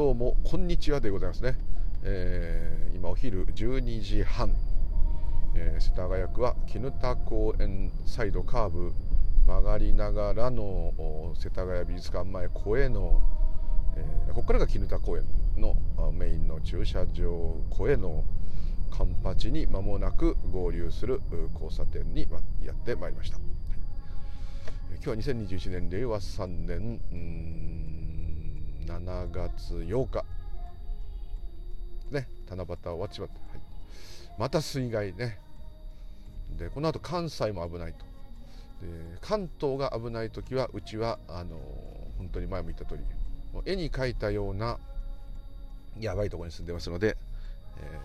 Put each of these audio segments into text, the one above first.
どうもこんにちはでございますね、えー、今お昼12時半、えー、世田谷区は絹田公園サイドカーブ曲がりながらの世田谷美術館前湖への、えー、ここからが絹田公園のメインの駐車場湖へのカンパチに間もなく合流する交差点にやってまいりました、今日は2021年令和3年7月8日。ね七夕終わっちまって、はい、また水害ね。でこの後関西も危ないと。で関東が危ない時はうちはあの本当に前も言った通り絵に描いたようなやばいところに住んでますので、え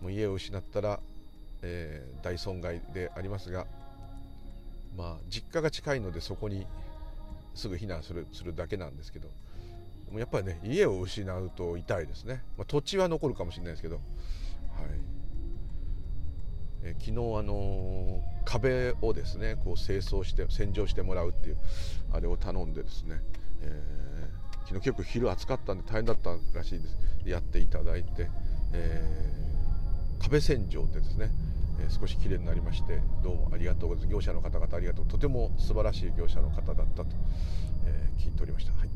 ー、もう家を失ったら、えー、大損害でありますがまあ実家が近いのでそこにすぐ避難するするだけなんですけどやっぱりね家を失うと痛いですね、まあ、土地は残るかもしれないですけど、はい。え昨日あのー、壁をですねこう清掃して洗浄してもらうっていうあれを頼んでですね、えー、昨日結構昼暑かったんで大変だったらしいです。やっていただいて、えー、壁洗浄ってですねえ少し綺麗になりましてどうもありがとうございます。業者の方々ありがとう。とても素晴らしい業者の方だったと、え、聞いておりました、はい、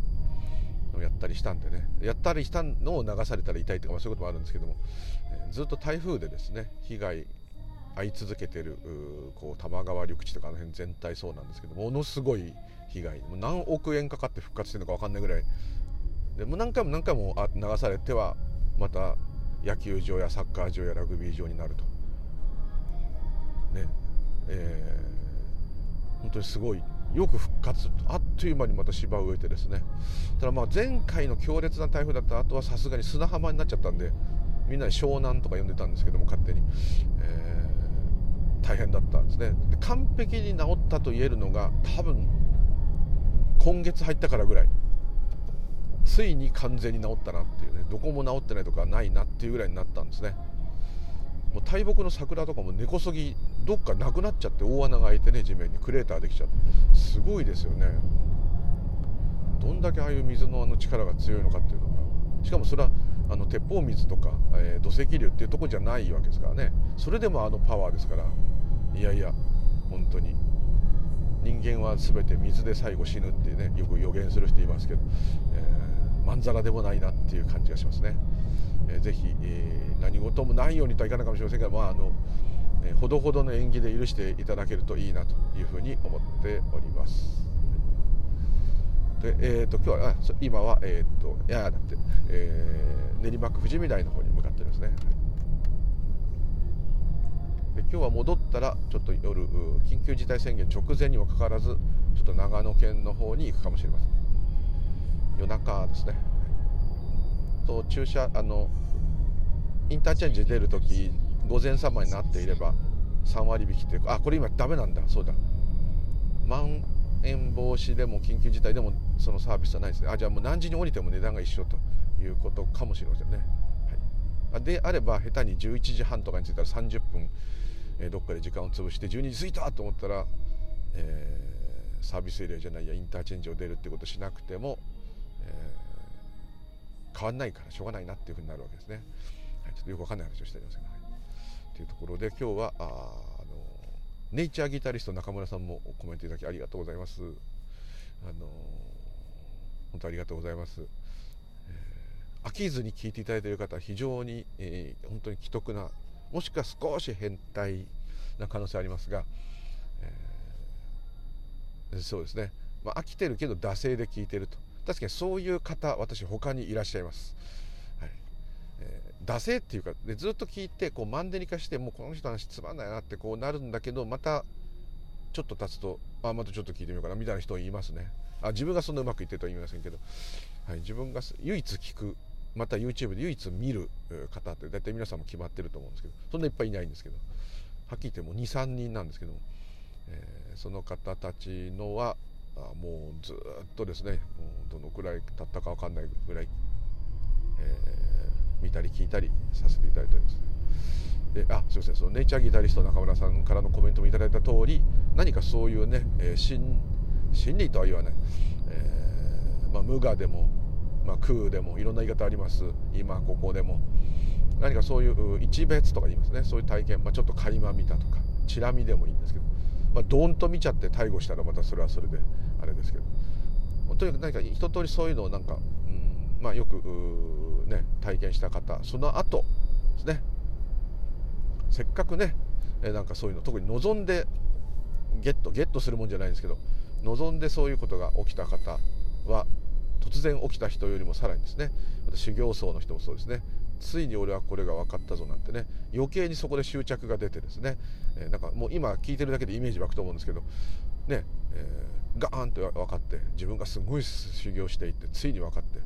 やったりしたんでね。やったりしたのを流されたら痛いとかそういうこともあるんですけども、え、ずっと台風でですね被害遭い続けてるこう玉川緑地とかあの辺全体そうなんですけどものすごい被害。もう何億円かかって復活してるのか分かんないぐらい。でも何回も何回も流されてはまた野球場やサッカー場やラグビー場になると。ね。えー、本当にすごい。よく復活あっという間にまた芝を植えてですね。ただまあ前回の強烈な台風だった後はさすがに砂浜になっちゃったんでみんなで湘南とか呼んでたんですけども勝手に、えー、大変だったんですね。で完璧に治ったと言えるのが多分今月入ったからぐらい。ついに完全に治ったなっていうね。どこも治ってないとかないなっていうぐらいになったんですね。もう大木の桜とかも根こそぎどっかなくなっちゃって大穴が開いてね地面にクレーターできちゃって。すごいですよね。どんだけああいう水のあの力が強いのかっていうのが。しかもそれはあの鉄砲水とか、えー、土石流っていうとこじゃないわけですからね。それでもあのパワーですから。いやいや本当に。人間は全て水で最後死ぬってねよく予言する人いますけど、えー、まんざらでもないなっていう感じがしますね。えー、ぜひ、えー、何事もないようにとはいかないかもしれませんが、まああのえー、ほどほどの縁起で許していただけるといいなというふうに思っております。でえーと、今日はあ今は、えーと、いやだって、えー、練馬区富士見台の方に向かってるんですね、はい、で今日は戻ったらちょっと夜緊急事態宣言直前にもかかわらずちょっと長野県の方に行くかもしれません。夜中ですね。と駐車あのインターチェンジ出るとき午前様になっていれば3割引きっていうかあこれ今ダメなんだ。そうだ。まん延防止でも緊急事態でもそのサービスはないですね。あじゃあもう何時に降りても値段が一緒ということかもしれませんね、はい、であれば下手に11時半とかに着いたら30分、え、どっかで時間を潰して12時過ぎたと思ったら、えー、サービスエリアじゃないやインターチェンジを出るってことしなくても、えー変わんないからしょうがないなっていうふうになるわけですね。はい、ちょっとよくわかんない話をしておりますけど、はい、というところで今日はああのネイチャーギタリスト中村さんもコメントいただきありがとうございます。あの本当ありがとうございます。えー、飽きずに聴いていただいている方は非常に、えー、本当に奇特なもしくは少し変態な可能性ありますが、えー、そうですね、まあ、飽きてるけど惰性で聴いてると確かにそういう方私他にいらっしゃいます、はい。えー、惰性っていうかでずっと聞いてこうマンネリ化してもうこの人の話つまんないなってこうなるんだけどまたちょっと経つとあまたちょっと聞いてみようかなみたいな人いますね。あ自分がそんなうまくいってるとは言いませんけど、はい、自分が唯一聞くまた YouTube で唯一見る方って大体皆さんも決まってると思うんですけどそんないっぱいいないんですけどはっきり言っても23人なんですけども、えー、その方たちのはもうずっとですねもうどのくらい経ったか分かんないぐらい、えー、見たり聞いたりさせていただいております。であすいませんそのネイチャーギタリスト中村さんからのコメントもいただいた通り何かそういうね、えー、心心理とは言わない、えーまあ、無我でも、まあ、空でもいろんな言い方あります。今ここでも。何かそういう一別とか言いますね。そういう体験、まあ、ちょっと垣間見たとかチラ見でもいいんですけど、まあ、ドーンと見ちゃって逮捕したらまたそれはそれで。あれですけど。とにかく何か一通りそういうのをなんか、うんまあ、よくね体験した方その後ですね。せっかくねなんかそういうの特に望んでゲットゲットするもんじゃないんですけど望んでそういうことが起きた方は突然起きた人よりもさらにですね修行僧の人もそうですね。ついに俺はこれが分かったぞなんてね余計にそこで執着が出てですね、え、なんかもう今聞いてるだけでイメージ湧くと思うんですけどね、え、ガーンと分かって自分がすごい修行していってついに分かって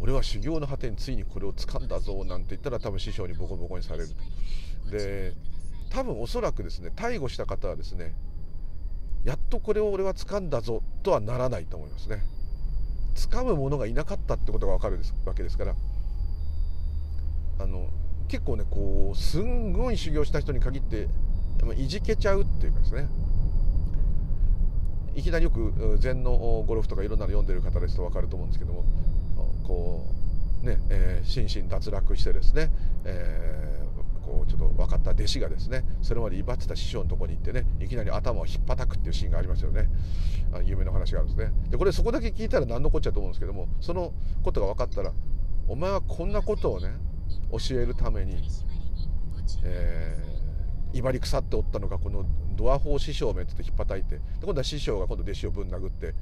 俺は修行の果てについにこれを掴んだぞなんて言ったら多分師匠にボコボコにされるで多分おそらくですね逮捕した方はですねやっとこれを俺は掴んだぞとはならないと思いますね。掴む者がいなかったってことが分かるわけですから。あの結構ねこうすんごい修行した人に限っていじけちゃうっていうかですね。いきなりよく禅のゴルフとかいろんなの読んでる方ですと分かると思うんですけどもこうね、えー、心身脱落してですね、えー、こうちょっと分かった弟子がですねそれまで威張ってた師匠のとこに行ってねいきなり頭をひっぱたくっていうシーンがありますよね。あ有名な話があるんですね。でこれそこだけ聞いたら何のこっちゃと思うんですけどもそのことが分かったらお前はこんなことをね教えるために、えー、威張り腐っておったのがこのドア法師匠めって引っ叩いてで今度は師匠が今度弟子をぶん殴って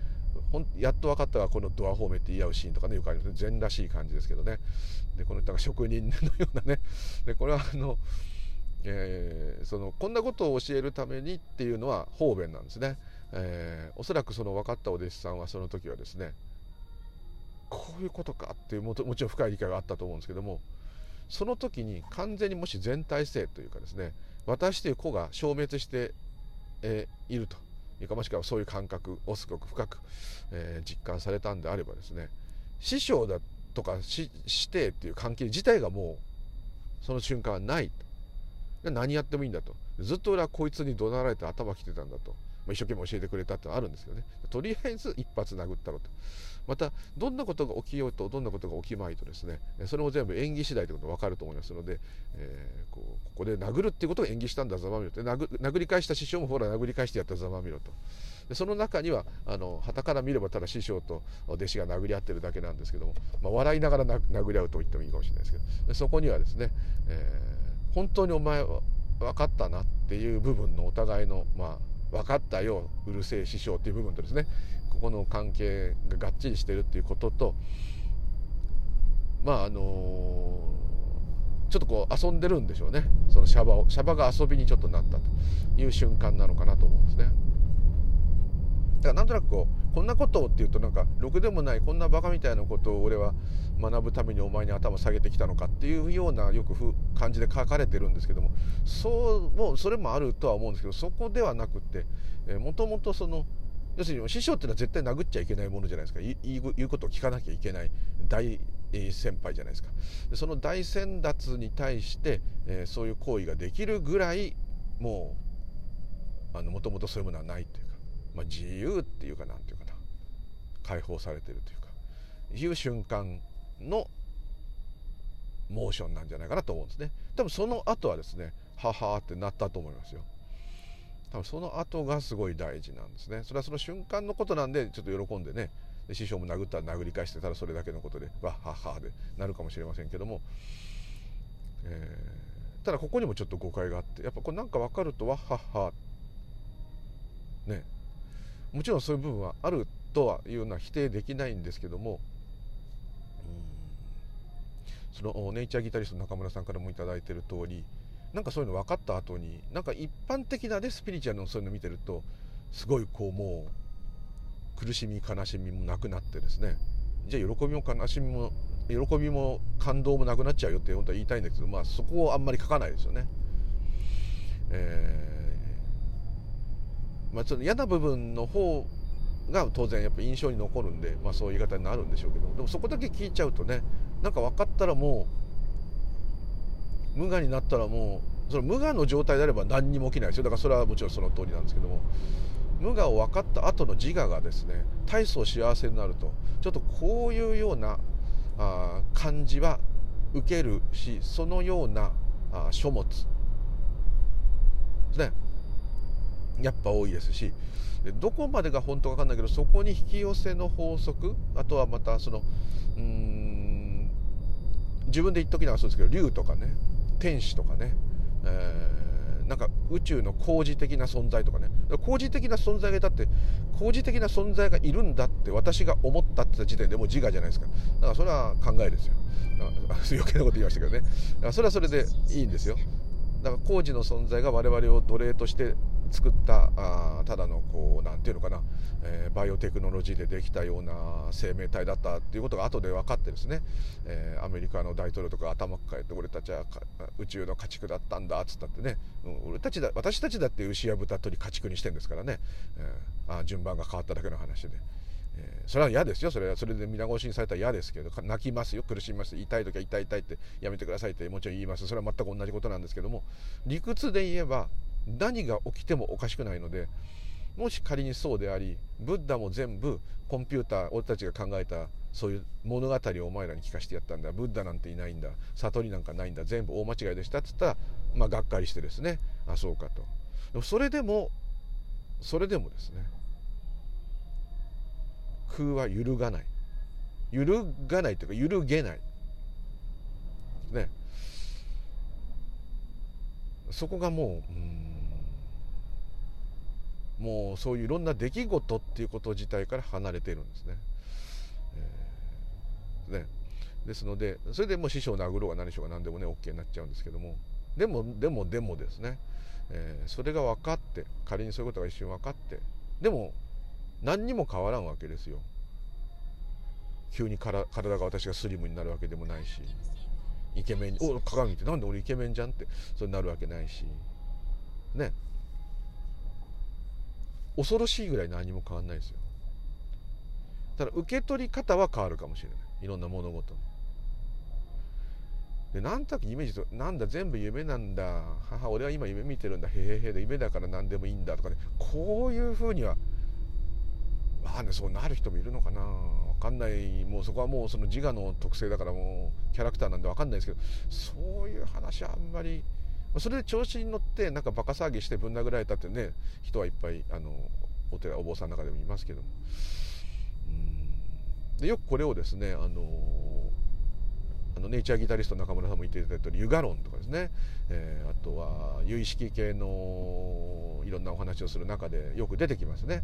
ほんやっと分かったがこのドア方面って言い合うシーンとかねよくありますね。禅らしい感じですけどねでこの人が職人のようなね。でこれはあの、えー、そのこんなことを教えるためにっていうのは方便なんですね、えー、おそらくその分かったお弟子さんはその時はですねこういうことかっていうももちろん深い理解があったと思うんですけどもその時に完全にもし全体性というかですね私という子が消滅して、え、いると。いうかもしくはそういう感覚をすごく深く、えー、実感されたんであればですね師匠だとか師弟っていう関係自体がもうその瞬間はないと。何やってもいいんだと。ずっと俺はこいつに怒鳴られて頭きてたんだと。ま、一生懸命教えてくれたってのはあるんですけどね。とりあえず一発殴ったろと。またどんなことが起きようとどんなことが起きまいとですねそれも全部演技次第ということが分かると思いますので、えー、こうここで殴るっていうことを演技したんだざまみろって殴り返した師匠もほら殴り返してやったざまみろと。でその中にはあの旗から見ればただ師匠と弟子が殴り合ってるだけなんですけども、まあ、笑いながら殴り合うと言ってもいいかもしれないですけど。そこにはですね、えー、本当にお前は分かったなっていう部分のお互いのまあ分かったようるせえ師匠っていう部分とですねここの関係ががっちりしてるっていうこととまああのちょっとこう遊んでるんでしょうねそのシャバをシャバが遊びにちょっとなったという瞬間なのかなと思うんですね。だからなんとなくこうこんなことをっていうとなんかろくでもないこんなバカみたいなことを俺は学ぶためにお前に頭下げてきたのかっていうようなよく感じで書かれてるんですけどもそうもうそれもあるとは思うんですけどそこではなくてもともとその要するに師匠っていうのは絶対殴っちゃいけないものじゃないですか。言うことを聞かなきゃいけない大先輩じゃないですか。その大先達に対して、えー、そういう行為ができるぐらいもうもともとそういうものはないというか、まあ、自由っていうかなんていうかな。解放されてるというか。いう瞬間のモーションなんじゃないかなと思うんですね。多分その後はですねははってなったと思いますよ。多分その後がすごい大事なんですね。それはその瞬間のことなんでちょっと喜んでね師匠も殴ったら殴り返してたらそれだけのことでわっはっはでなるかもしれませんけども、えー、ただここにもちょっと誤解があってやっぱこれなんか分かるとわっはっはね。もちろんそういう部分はあるとはいうのは否定できないんですけども。そのネイチャーギタリストの中村さんからも頂いてる通りなんかそういうの分かった後になんか一般的なねスピリチュアルのそういうの見てるとすごいこうもう苦しみ悲しみもなくなってですねじゃあ喜びも悲しみも喜びも感動もなくなっちゃうよって本当は言いたいんだけどまあそこをあんまり書かないですよね。えー、まあ、ちょっと嫌な部分の方が当然やっぱ印象に残るんで、まあ、そういう言い方になるんでしょうけどでもそこだけ聞いちゃうとねなんか分かったらもう無我になったらもうその無我の状態であれば何にも起きないですよ。だからそれはもちろんその通りなんですけども。無我を分かった後の自我がですね大層幸せになると。ちょっとこういうようなあ感じは受けるしそのようなあ書物。ですね。やっぱ多いですし。どこまでが本当か分かんないけどそこに引き寄せの法則あとはまたそのうん自分で言っときながらそうですけど竜とかね天使とかね、えー、なんか宇宙の工事的な存在とかね。工事的な存在がいたって工事的な存在がいるんだって私が思ったって時点でもう自我じゃないですか。だからそれは考えですよ。余計なこと言いましたけどね。だからそれはそれでいいんですよ。だから工事の存在が我々を奴隷として作ったあただのこう何て言うのかな、えー、バイオテクノロジーでできたような生命体だったっていうことが後で分かってですね、えー、アメリカの大統領とか頭抱えて俺たちは宇宙の家畜だったんだっつったってね、うん、俺たちだ私たちだって牛や豚鳥家畜にしてんですからね、えー、あ順番が変わっただけの話で。えー、それは嫌ですよそれはそれで皆殺しにされたら嫌ですけど泣きますよ苦しみます痛い時は痛い痛いってやめてくださいってもちろん言いますそれは全く同じことなんですけども理屈で言えば何が起きてもおかしくないのでもし仮にそうでありブッダも全部コンピューター俺たちが考えたそういう物語をお前らに聞かせてやったんだ。ブッダなんていないんだ。悟りなんかないんだ。全部大間違いでしたっつったらまあがっかりしてですね。あそうかと。それでもそれでもですね空は揺るがない。揺るがないというか揺るげない。ね。そこがもううん。もうそういういろんな出来事っていうこと自体から離れているんですね。えー、ねですのでそれでもう師匠を殴ろうが何しようが何でもね OK になっちゃうんですけどもでもでもでもですね、えー、それが分かって仮にそういうことが一瞬分かってでも何にも変わらんわけですよ。急にから体が私がスリムになるわけでもないしイケメンに「お鏡ってなんで俺イケメンじゃん?」ってそうなるわけないしね恐ろしいぐらい何も変わんないですよ。ただ受け取り方は変わるかもしれない。いろんな物事でなんとなくイメージとなんだ全部夢なんだ。母俺は今夢見てるんだ。へへへで夢だから何でもいいんだとかね。こういうふうにはまあねそうなる人もいるのかな。分かんない。もうそこはもうその自我の特性だからもうキャラクターなんで分かんないですけど。そういう話あんまりそれで調子に乗ってなんかバカ騒ぎしてぶん殴られたってね人はいっぱいあのお寺お坊さんの中でもいますけどうん。でよくこれをですねあのあのネイチャーギタリスト中村さんも言っていただいたユガロンとかですね、えー、あとは有意識系のいろんなお話をする中でよく出てきますね。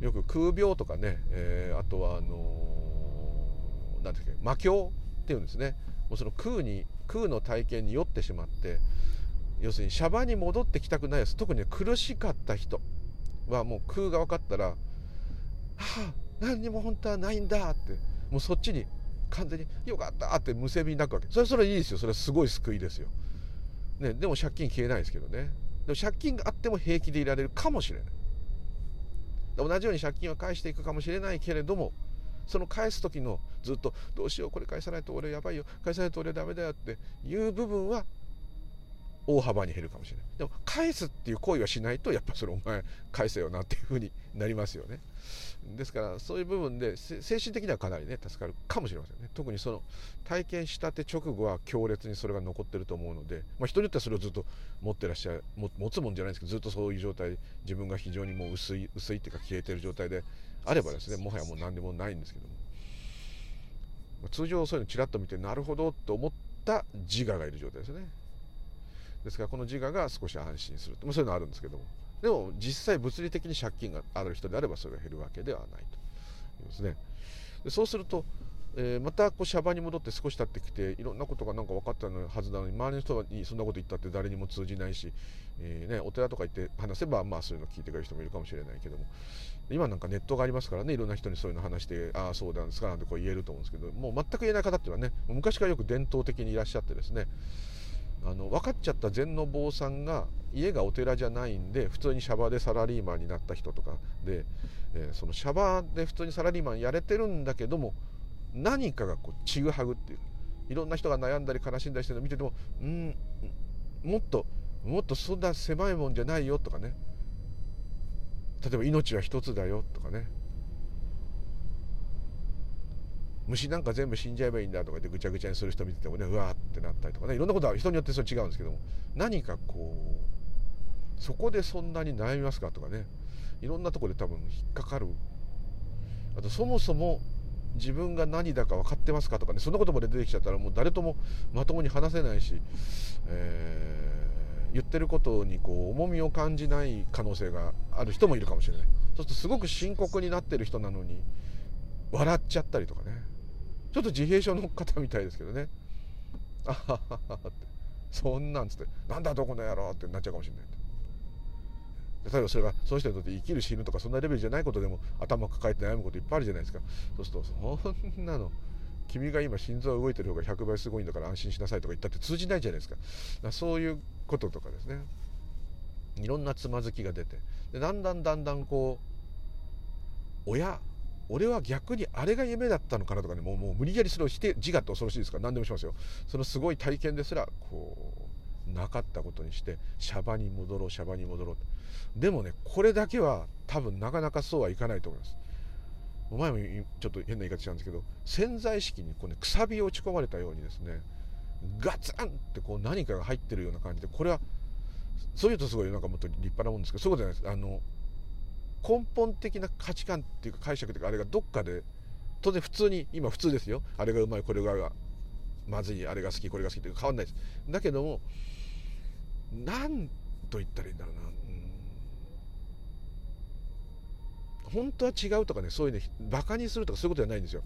よく空病とかね、えー、あとはあの何ですか魔境っていうんですね。もうその空に空の体験に酔ってしまって要するにシャバに戻ってきたくないです。特に苦しかった人。はもう空が分かったら「はあ何にも本当はないんだ」って。もうそっちに完全に「よかった」ってむせびになくわけ。それそれいいですよ。それはすごい救いですよ、ね、でも借金消えないですけどね。でも借金があっても平気でいられるかもしれない。同じように借金は返していくかもしれないけれどもその返す時のずっとどうしようこれ返さないと俺やばいよ。返さないと俺ダメだよっていう部分は大幅に減るかもしれない。でも返すっていう行為はしないとやっぱそれお前返せよなっていうふうになりますよね。ですからそういう部分で精神的にはかなりね助かるかもしれませんね。特にその体験したて直後は強烈にそれが残ってると思うので、まあ、人によってはそれをずっと持ってらっしゃる持つもんじゃないんですけどずっとそういう状態自分が非常にもう薄い薄いっていうか消えてる状態であればですねもはやもう何でもないんですけども、通常そういうのちらっと見てなるほどと思った自我がいる状態ですね。ですからこの自我が少し安心する。と、まあ、そういうのあるんですけども。でも実際物理的に借金がある人であればそれが減るわけではないというですね。でそうすると、えー、またこうシャバに戻って少し経ってきていろんなことがなんか分かったはずなのに周りの人にそんなこと言ったって誰にも通じないし、えーね、お寺とか行って話せばまあそういうの聞いてくれる人もいるかもしれないけども。今なんかネットがありますからねいろんな人にそういうの話してああそうなんですかなんてこう言えると思うんですけどもう全く言えない方っていうのはね昔からよく伝統的にいらっしゃってですね。あの分かっちゃった禅の坊さんが家がお寺じゃないんで普通にシャバでサラリーマンになった人とかで、えー、そのシャバで普通にサラリーマンやれてるんだけども何かがこうちぐはぐっていういろんな人が悩んだり悲しんだりしてるのを見ててもうんもっともっとそんな狭いもんじゃないよとかね。例えば命は一つだよとかね。虫なんか全部死んじゃえばいいんだとか言ってぐちゃぐちゃにする人見ててもねうわーってなったりとかね。いろんなことは人によってそれ違うんですけども。何かこうそこでそんなに悩みますかとかね。いろんなとこで多分引っかかる。あとそもそも自分が何だか分かってますかとかね。そんなことまで出てきちゃったらもう誰ともまともに話せないし、えー、言ってることにこう重みを感じない可能性がある人もいるかもしれない。そうするとすごく深刻になってる人なのに笑っちゃったりとかね。ちょっと自閉症の方みたいですけどね。あはははって。そんなんつって。なんだどこの野郎ってなっちゃうかもしれない例えばそれがその人にとって生きる死ぬとかそんなレベルじゃないことでも頭抱えて悩むこといっぱいあるじゃないですか。そうするとそんなの君が今心臓動いてる方が100倍すごいんだから安心しなさいとか言ったって通じないじゃないですか。かそういうこととかですね。いろんなつまずきが出て。でだんだんだんだんこう親俺は逆にあれが夢だったのかなとかねもうもう無理やりそれをして自我って恐ろしいですか。ら何でもしますよ。そのすごい体験ですらこうなかったことにしてシャバに戻ろうシャバに戻ろうでもねこれだけは多分なかなかそうはいかないと思います前もちょっと変な言い方したんですけど潜在意識にこう、ね、くさびを打ち込まれたようにですねガツンってこう何かが入ってるような感じでこれはそういうとすごいなんかもっと立派なもんですけどそういうことじゃないです。あの根本的な価値観っていうか解釈というかあれがどっかで当然普通に今普通ですよ。あれがうまいこれがまずいあれが好きこれが好きって変わんないです。だけども何と言ったらいいんだろうな、うん、本当は違うとかねそういうねバカにするとかそういうことじゃないんですよ。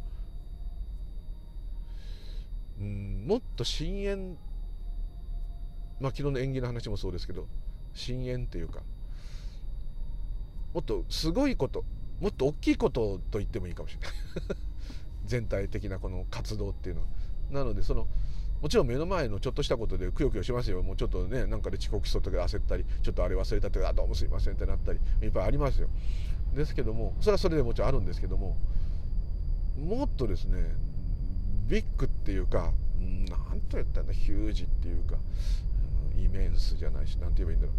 うん。もっと深淵まあ昨日の縁起の話もそうですけど深淵っていうかもっとすごいこともっと大きいことと言ってもいいかもしれない。全体的なこの活動っていうのは。なのでそのもちろん目の前のちょっとしたことでくよくよしますよ。もうちょっとねなんかで遅刻しそうとか焦ったりちょっとあれ忘れたとかあどうもすいませんってなったりいっぱいありますよ。ですけどもそれはそれでもちろんあるんですけどももっとですねビッグっていうか何と言ったんだヒュージっていうかイメンスじゃないし何て言えばいいんだろ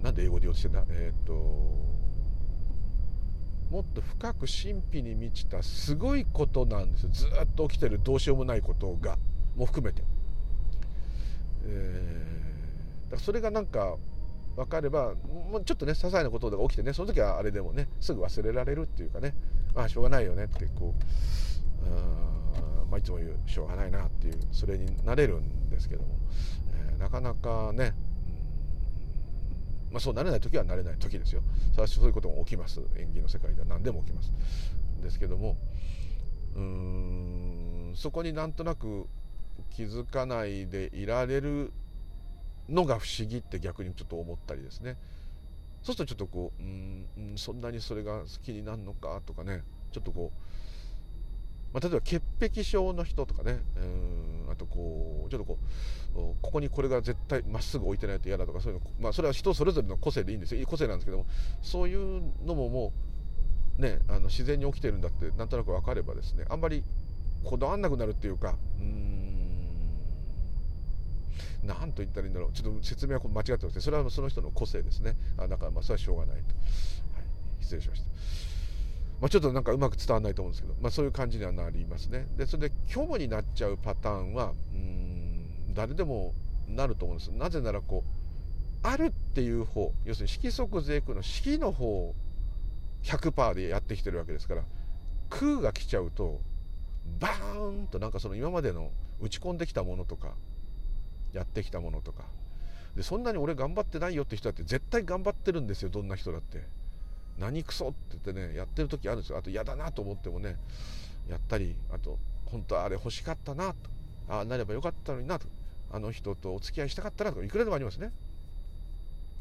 う。なんで英語で言おうとしてんだ？えー、っともっと深く神秘に満ちたすごいことなんですよ。ずっと起きてるどうしようもないことが。も含めて、えー、だからそれがなんか分かればもうちょっとね些細なことが起きてねその時はあれでもねすぐ忘れられるっていうかね。まあしょうがないよねってこうまあ、いつも言うしょうがないなっていうそれになれるんですけども、えー、なかなかねまあ、そうなれない時はなれない時ですよ。そういうことも起きます。演技の世界では。何でも起きます。ですけどもうーんそこになんとなく気づかないでいられるのが不思議って逆にちょっと思ったりですね。そうするとちょっとこううんそんなにそれが好きになるのかとかね。ちょっとこうまあ、例えば潔癖症の人とかねうんあとこうちょっとこうここにこれが絶対まっすぐ置いてないと嫌だとかそういうの、まあ、それは人それぞれの個性でいいんですよ。個性なんですけどもそういうのももうねあの自然に起きてるんだってなんとなく分かればですねあんまりこだわんなくなるっていうかうん何と言ったらいいんだろう。ちょっと説明は間違ってますねそれはその人の個性ですね。あだからまあそれはしょうがないと、はい、失礼しました。まあ、ちょっとなんかうまく伝わらないと思うんですけど、まあ、そういう感じにはなりますねでそれで虚無になっちゃうパターンはうん誰でもなると思うんですなぜならこうあるっていう方要するに色即是空の式の方を100%でやってきてるわけですから空が来ちゃうとバーンとなんかその今までの打ち込んできたものとかやってきたものとかでそんなに俺頑張ってないよって人だって絶対頑張ってるんですよどんな人だって。何クソって言ってねやってる時あるんですよ。あと嫌だなと思ってもねやったりあと本当あれ欲しかったなと。ああなればよかったのになと。あの人とお付き合いしたかったなとかいくらでもありますね。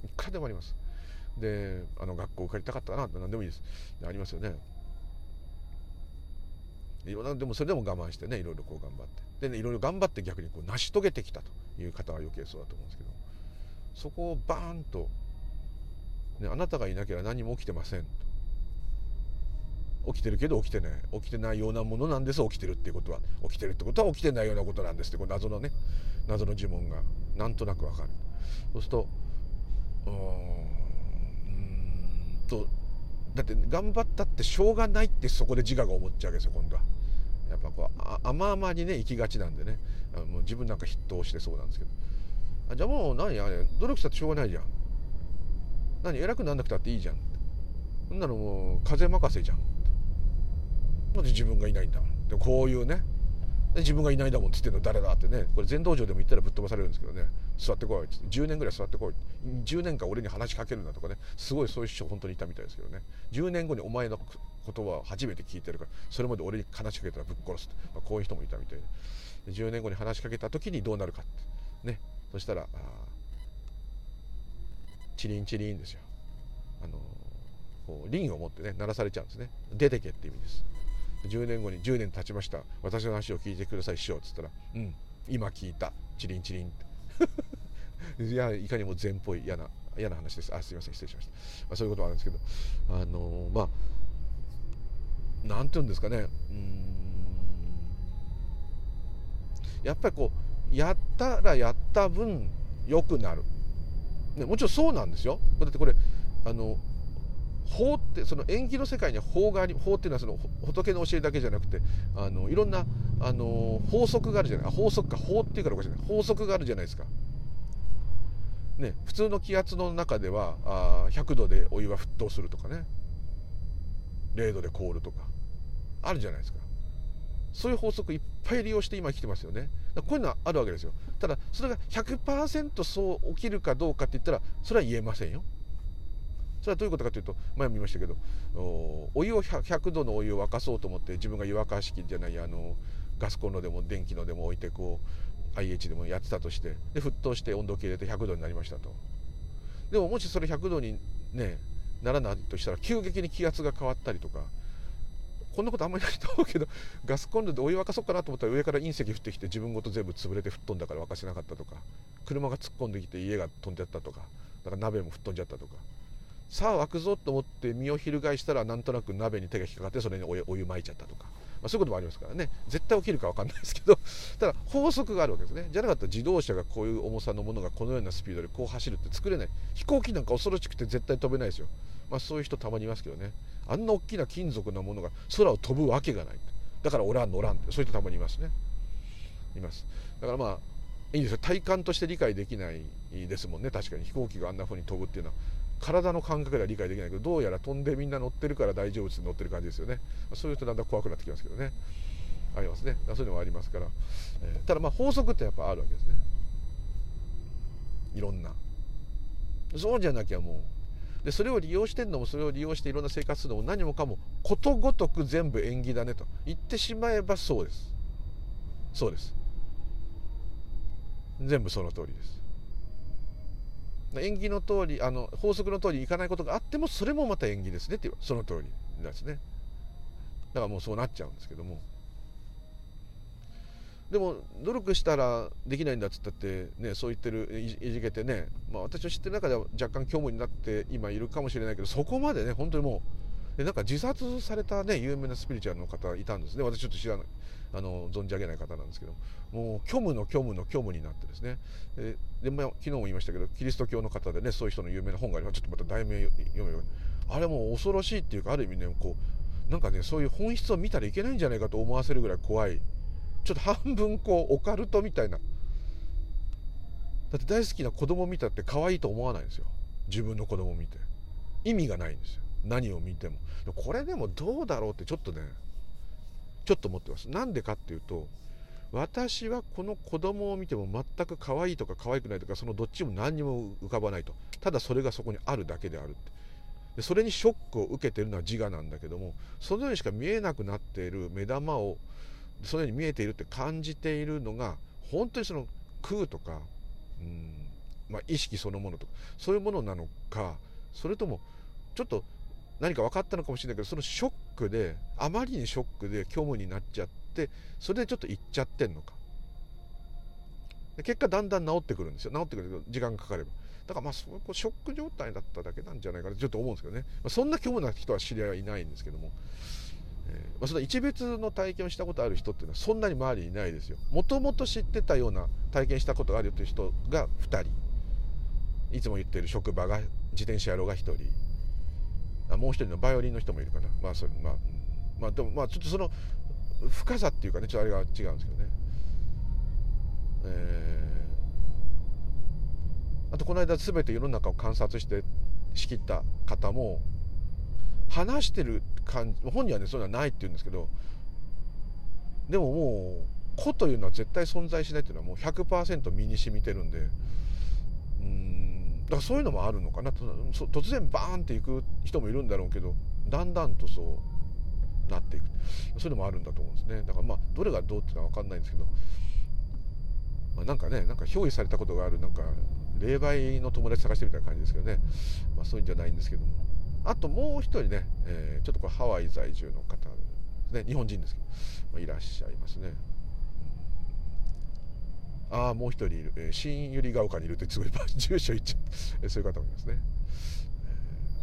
いくらでもあります。であの学校受かりたかったなって何でもいいです。ありますよね。いろんなでもそれでも我慢してねいろいろこう頑張って。でねいろいろ頑張って逆にこう成し遂げてきたという方は余計そうだと思うんですけどそこをバーンとね、あなたがいなければ何も起きてません起きてるけど起きてない起きてないようなものなんです。起きてるっていうことは。起きてるってことは起きてないようなことなんですって。この謎のね。謎の呪文が。なんとなくわかる。そうするとうんとだって頑張ったってしょうがないってそこで自我が思っちゃうわけですよ今度は。やっぱこう甘々にね行きがちなんでね。もう自分なんか筆頭してそうなんですけど。あじゃあもう何？あれ努力したってしょうがないじゃん。何偉くなんなくたっていいじゃん。そんなのもう風任せじゃん。なんで自分がいないんだ。でこういうね。自分がいないんだもんっつってんの誰だってね。これ全道場でも言ったらぶっ飛ばされるんですけどね。座ってこい。って10年ぐらい座ってこい。10年間俺に話しかけるんだとかね。すごいそういう人本当にいたみたいですけどね。10年後にお前の言葉を初めて聞いてるからそれまで俺に話しかけたらぶっ殺すと、まあ、こういう人もいたみたいで。10年後に話しかけた時にどうなるかって。ね。そしたらああチリンチリンですよ。あのこうリンを持ってね鳴らされちゃうんですね。出てけって意味です。10年後に10年経ちました。私の話を聞いてください師匠っつったら「うん今聞いた。チリンチリン」って。いやいかにも善っぽい嫌な嫌な話です。あすいません失礼しました、まあ、そういうことはあるんですけど。あのー、まあ何て言うんですかね。うん。やっぱりこうやったらやった分良くなる、ね、もちろんそうなんですよ。だってこれあの法ってその縁起の世界には法があり法っていうのはその仏の教えだけじゃなくてあのいろんなあの法則があるじゃない。法則か法っていうからおかしい法則があるじゃないですか。ね、普通の気圧の中ではあ100度でお湯は沸騰するとかね。0度で凍るとか。あるじゃないですか。そういう法則いっぱい利用して今来てますよね。こういうのはあるわけですよ。ただそれが100%そう起きるかどうかって言ったらそれは言えませんよ。それはどういうことかというと前も見ましたけどお湯を 100, 度のお湯を沸かそうと思って自分が湯沸かし器じゃないあのガスコンロでも電気のでも置いてこう IH でもやってたとしてで沸騰して温度計入れて100度になりましたと。でももしそれ100度にねならないとしたら急激に気圧が変わったりとかこんなことあんまりないと思うけど ガスコンロでお湯沸かそうかなと思ったら上から隕石降ってきて自分ごと全部潰れて吹っ飛んだから沸かせなかったとか車が突っ込んできて家が飛んじゃったとかだから鍋も吹っ飛んじゃったとか。さあ沸くぞと思って身を翻したらなんとなく鍋に手が引っかかってそれにお湯お湯撒いちゃったとか、まあ、そういうこともありますからね。絶対起きるか分かんないですけど ただ法則があるわけですね。じゃなかったら自動車がこういう重さのものがこのようなスピードでこう走るって作れない。飛行機なんか恐ろしくて絶対飛べないですよ、まあ、そういう人たまにいますけどね。あんな大きな金属なものが空を飛ぶわけがない。だから俺は乗らんってそういう人たまにいますね。います。だからまあいいですよ。体感として理解できないですもんね。確かに飛行機があんな風に飛ぶっていうのは。体の感覚では理解できないけどどうやら飛んでみんな乗ってるから大丈夫って乗ってる感じですよね。そういうとだんだん怖くなってきますけどね。ありますね。そういうのもありますから、えー、ただまあ法則ってやっぱあるわけですね。いろんな。そうじゃなきゃもう。でそれを利用してんのもそれを利用していろんな生活するのも何もかもことごとく全部縁起だねと。言ってしまえばそうです。そうです。全部その通りです。縁起の通りあの法則の通りいかないことがあってもそれもまた縁起ですねっていうその通りですね。だからもうそうなっちゃうんですけども。でも努力したらできないんだっつったってねそう言ってるいじけてね、まあ、私の知ってる中では若干虚無になって今いるかもしれないけどそこまでね本当にもうでなんか自殺されたね有名なスピリチュアルの方いたんですね。私ちょっと知らない。あの存じ上げない方なんですけどもう虚無の虚無の虚無になってですね。でで、まあ、昨日も言いましたけどキリスト教の方でねそういう人の有名な本があります。ちょっとまた題名読めあれも恐ろしいっていうかある意味ねこうなんかねそういう本質を見たらいけないんじゃないかと思わせるぐらい怖い。ちょっと半分こうオカルトみたいな。だって大好きな子供見たって可愛いと思わないんですよ。自分の子供見て。意味がないんですよ。何を見ても。これでもどうだろうってちょっとねちょっと思ってます。なんでかっていうと私はこの子供を見ても全く可愛いとか可愛くないとかそのどっちも何にも浮かばないと。ただそれがそこにあるだけであるって。でそれにショックを受けてるのは自我なんだけどもそのようにしか見えなくなっている目玉をそのように見えているって感じているのが本当にその空とかうん、まあ、意識そのものとかそういうものなのかそれともちょっと何か分かったのかもしれないけどそのショックであまりにショックで虚無になっちゃってそれでちょっと行っちゃってんのか。結果だんだん治ってくるんですよ。治ってくるけど時間がかかれば。だからまあそこショック状態だっただけなんじゃないかなちょっと思うんですけどね、まあ、そんな虚無な人は知り合いはいないんですけども、えーまあ、その一別の体験をしたことある人っていうのはそんなに周りにいないですよ。もともと知ってたような体験したことがあるという人が2人。いつも言ってる職場が自転車野郎が1人。あもう一人のバイオリンの人もいるかな。まあそれまあ、まあでもまあちょっとその深さっていうかねちょっとあれが違うんですけどね。えー、あとこの間全て世の中を観察して仕切った方も話してる感じ本人はねそういうのはないって言うんですけどでももう個というのは絶対存在しないっていうのはもう100%身に染みてるんでうん。だからそういうのもあるのかな。突然バーンっていく人もいるんだろうけどだんだんとそうなっていく。そういうのもあるんだと思うんですね。だからまあどれがどうっていうのは分かんないんですけど、まあ、なんかねなんか憑依されたことがあるなんか霊媒の友達探してみたいな感じですけどね、まあ、そういうんじゃないんですけども。あともう一人ね、えー、ちょっとこれハワイ在住の方ですね。日本人ですけど、まあ、いらっしゃいますね。ああもう一人いる、えー、新百合ヶ丘にいるってすごい 住所言っちゃうそういう方もいますね、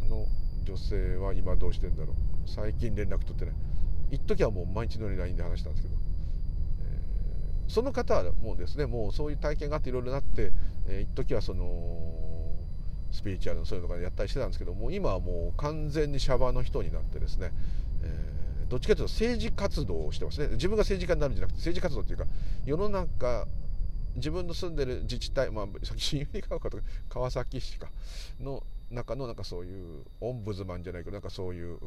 えー、あの女性は今どうしてんだろう。最近連絡取ってない。一時はもう毎日のように LINE で話したんですけど、えー、その方はもうですねもうそういう体験があっていろいろなって、えー、一時はそのスピリチュアルのそういうのがやったりしてたんですけども今はもう完全にシャバの人になってですね、えー、どっちかというと政治活動をしてますね。自分が政治家になるんじゃなくて政治活動っていうか世の中自分の住んでる自治体、まあ、新百合ヶ丘とか川崎市か。の中のなんかそういうオンブズマンじゃないけどなんかそういう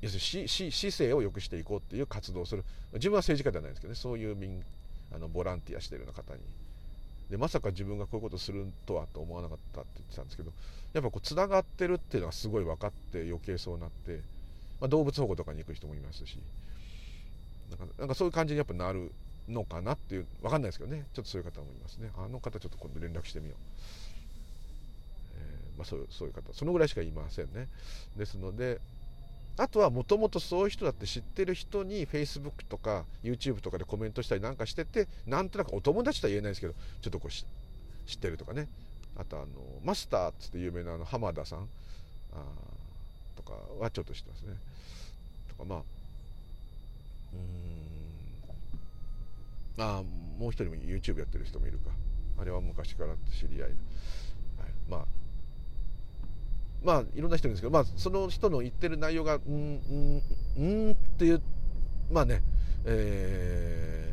要するに市市政を良くしていこうっていう活動をする。自分は政治家ではないんですけどね。そういう民あのボランティアしてるような方に。でまさか自分がこういうことするとはと思わなかったって言ってたんですけどやっぱこうつながってるっていうのはすごい分かって余計そうなって、まあ、動物保護とかに行く人もいますし。なんかなんかそういう感じにやっぱなるのかなっていう分かんないですけどね。ちょっとそういう方もいますね。あの方ちょっと今度連絡してみよう、えー、まあ、そうそういう方。そのぐらいしか言いませんね。ですのであとはもともとそういう人だって知ってる人に Facebook とか YouTube とかでコメントしたりなんかしててなんとなくお友達とは言えないですけどちょっとこう知ってるとかね。あとあのマスターっつって有名なあの浜田さん。あとかはちょっと知ってますね。とかまあうん。あもう一人も YouTube やってる人もいるか。あれは昔から知り合い、はい、まあまあいろんな人いるんですけど、まあ、その人の言ってる内容がうんうんうんっていうまあねえ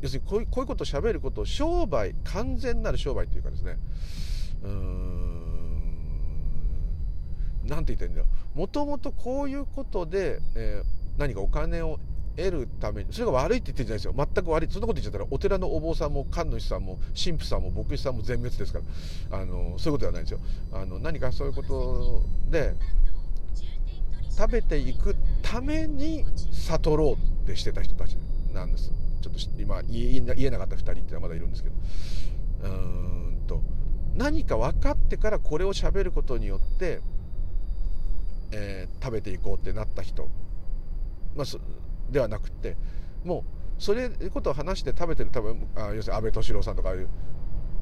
ー、要するにこういうこういうことをしゃべることを商売完全なる商売というかですね。うん。なんて言ってんだよもともとこういうことで、えー、何かお金を得るためにそれが悪いって言ってるんじゃないですよ。全く悪い。そんなこと言っちゃったらお寺のお坊さんも神主さんも神父さんも牧師さんも全滅ですから。あのそういうことではないんですよ。あの何かそういうことで食べていくために悟ろうってしてた人たちなんです。ちょっと今言えなかった2人っていうのはまだいるんですけど。うーんと。何か分かってからこれをしゃべることによって、えー、食べていこうってなった人、まあ、ではなくてもうそれいうことを話して食べてる多分あ要するに安倍敏郎さんとかああいう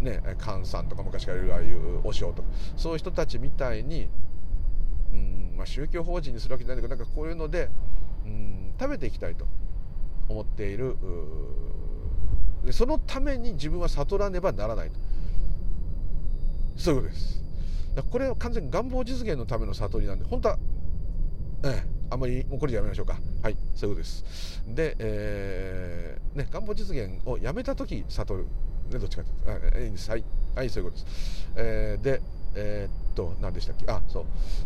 ね菅さんとか昔からいるああいう和尚とかそういう人たちみたいにうん、まあ、宗教法人にするわけじゃないけどなんかこういうのでうん食べていきたいと思っているでそのために自分は悟らねばならないと。そういうことです。これは完全に願望実現のための悟りなんで本当はええ。あんまりもうこれでやめましょうか。はいそういうことです。で、えー、ね願望実現をやめた時悟る。ねどっちかというと。いいんです。はいはいそういうことです、えー、でえー、っと何でしたっけ？あそう。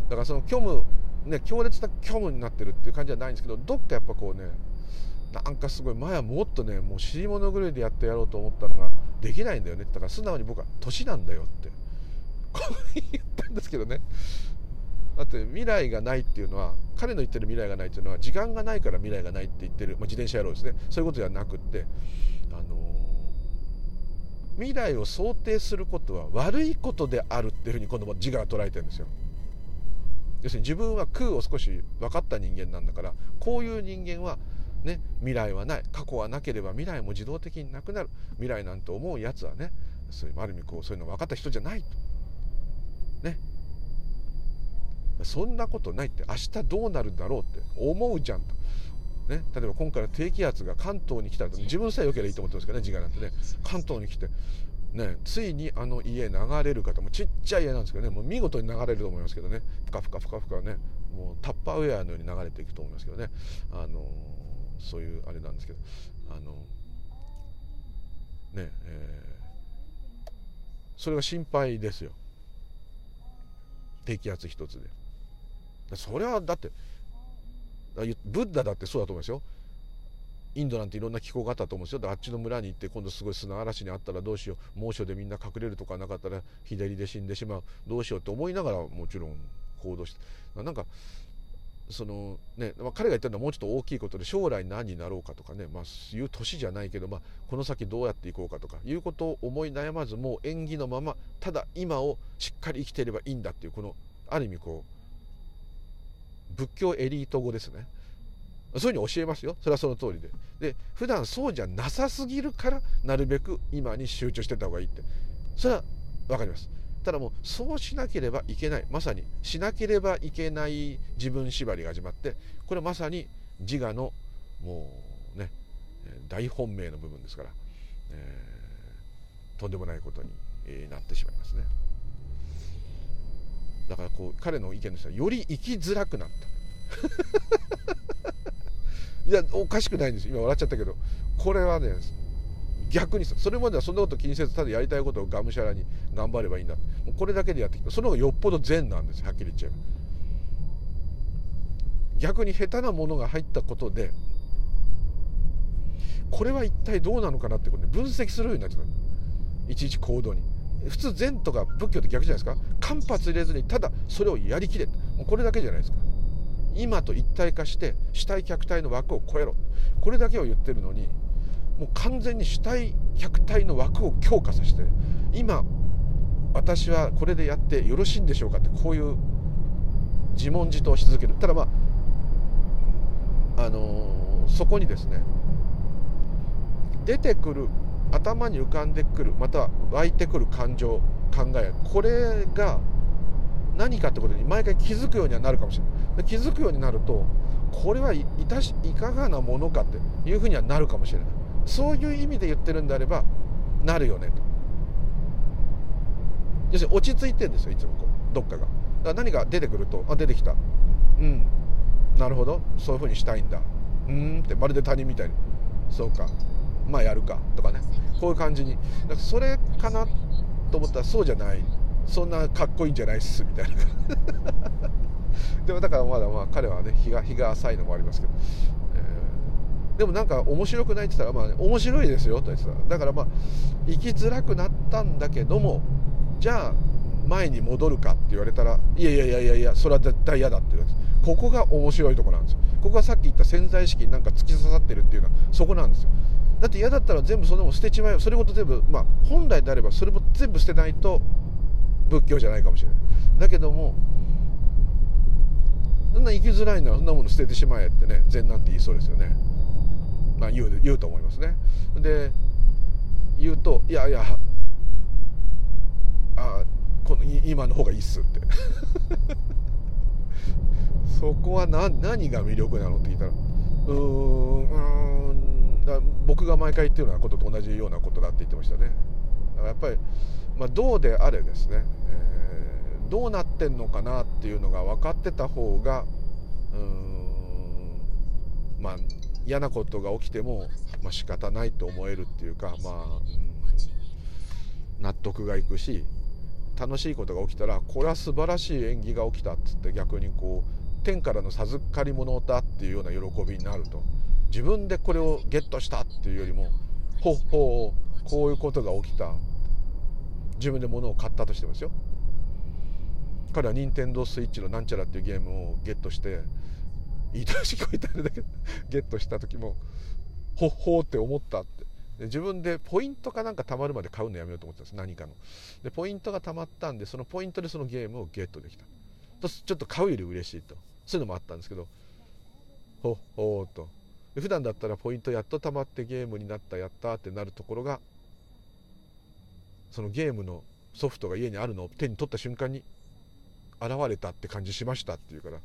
だからその虚無ね強烈な虚無になってるっていう感じじゃないんですけどどっかやっぱこうねなんかすごい前はもっとねもう尻物狂いでやってやろうと思ったのができないんだよねだから素直に僕は年なんだよって。こう言ったんですけどね。だって未来がないっていうのは彼の言ってる未来がないっていうのは時間がないから未来がないって言ってる、まあ、自転車野郎ですね。そういうことではなくってあの未来を想定することは悪いことであるっていうふうに今度も自我が捉えてるんですよ。要するに自分は空を少し分かった人間なんだからこういう人間はね未来はない。過去はなければ未来も自動的になくなる。未来なんて思うやつはねそういうある意味こうそういうの分かった人じゃないと。ね。そんなことないって。明日どうなるんだろうって。思うじゃんと。ね、例えば今回の低気圧が関東に来たら自分さえ良ければいいと思ってますからね自我なんてね。関東に来て。ね、ついにあの家流れる方もちっちゃい家なんですけどね。もう見事に流れると思いますけどね。ふかふかふかふかね。もうタッパーウェアのように流れていくと思いますけどね。あのそういうあれなんですけど。あのねえー、それが心配ですよ。低気圧一つでそれはだってブッダだってそうだと思いますよ。インドなんていろんな気候があったと思うんですよ。あっちの村に行って今度すごい砂嵐にあったらどうしよう。猛暑でみんな隠れるとかなかったら日照りで死んでしまう。どうしようって思いながらもちろん行動して。なんかそのね、まあ、彼が言ったのはもうちょっと大きいことで将来何になろうかとかね、まあ、いう年じゃないけど、まあ、この先どうやっていこうかとかいうことを思い悩まずもう縁起のままただ今をしっかり生きていればいいんだっていうこのある意味こう仏教エリート語ですね。そういうふうに教えますよ。それはその通りで。で普段そうじゃなさすぎるからなるべく今に集中してた方がいいって。それは分かります。ただもうそうしなければいけない。まさにしなければいけない自分縛りが始まってこれまさに自我のもうね大本命の部分ですから、えー、とんでもないことになってしまいますね。だからこう彼の意見としてはより生きづらくなった。いやおかしくないんです。今笑っちゃったけど。これはね逆にそれまではそんなこと気にせずただやりたいことをがむしゃらに頑張ればいいんだもうこれだけでやってきた。その方がよっぽど善なんですはっきり言っちゃえば。逆に下手なものが入ったことでこれは一体どうなのかなってことで分析するようになっちゃった。いちいち行動に。普通善とか仏教って逆じゃないですか。間髪入れずにただそれをやりきれ。もうこれだけじゃないですか。今と一体化して主体客体の枠を超えろ。これだけを言ってるのにもう完全に主体客体の枠を強化させて今私はこれでやってよろしいんでしょうかってこういう自問自答し続ける。ただまああのー、そこにですね出てくる頭に浮かんでくるまたは湧いてくる感情考えこれが何かってことに毎回気づくようにはなるかもしれない。気づくようになるとこれはいたしいかがなものかっていうふうにはなるかもしれない。そういう意味で言ってるんであればなるよねと。要するに落ち着いてんですよいつもこう。どっかが。だから何か出てくるとあ出てきた。うん。なるほど。そういうふうにしたいんだ。うんってまるで他人みたいに。そうか。まあやるかとかね。こういう感じに。だかそれかなと思ったらそうじゃない。そんなかっこいいんじゃないっすみたいな。でもだからまだまあ彼はね日が日が浅いのもありますけど、えー、でもなんか面白くないって言ったらまあ、面白いですよと言ってた。だからまあ生きづらくなったんだけどもじゃあ前に戻るかって言われたらいやいやいやいやいやそれは絶対嫌だって言うんですここが面白いとこなんですよ。ここがさっき言った潜在意識になんか突き刺さってるっていうのはそこなんですよ。だって嫌だったら全部それも捨てちまえそれごと全部まあ本来であればそれも全部捨てないと仏教じゃないかもしれない。だけどもそんな生きづらいならそんなもの捨ててしまえってね禅なんて言いそうですよね。まあ言う言うと思いますね。で言うといやいやあこの今の方がいいっすって。そこは何何が魅力なのって聞いたらうーんうん僕が毎回言ってるようなことと同じようなことだって言ってましたね。だからやっぱりまあ、どうであれですね、えー、どうなってんのかなっていうのが分かってた方がうんまあ嫌なことが起きても、まあ、仕方ないと思えるっていうかまあ、納得がいくし楽しいことが起きたらこれは素晴らしい縁起が起きたっつって逆にこう天からの授かり物だっていうような喜びになると。自分でこれをゲットしたっていうよりもほっほうこういうことが起きた。自分で物を買ったとしてますよ。彼は任天堂スイッチのなんちゃらっていうゲームをゲットして言いい年こえたあれだけどゲットした時もほっほーって思ったって。自分でポイントかなんか貯まるまで買うのやめようと思ってたんです何かの。でポイントが貯まったんでそのポイントでそのゲームをゲットできた。とちょっと買うより嬉しいと。そういうのもあったんですけどほっほーと。普段だったらポイントやっと貯まってゲームになったやったってなるところがそのゲームのソフトが家にあるのを手に取った瞬間に現れたって感じしましたって言うから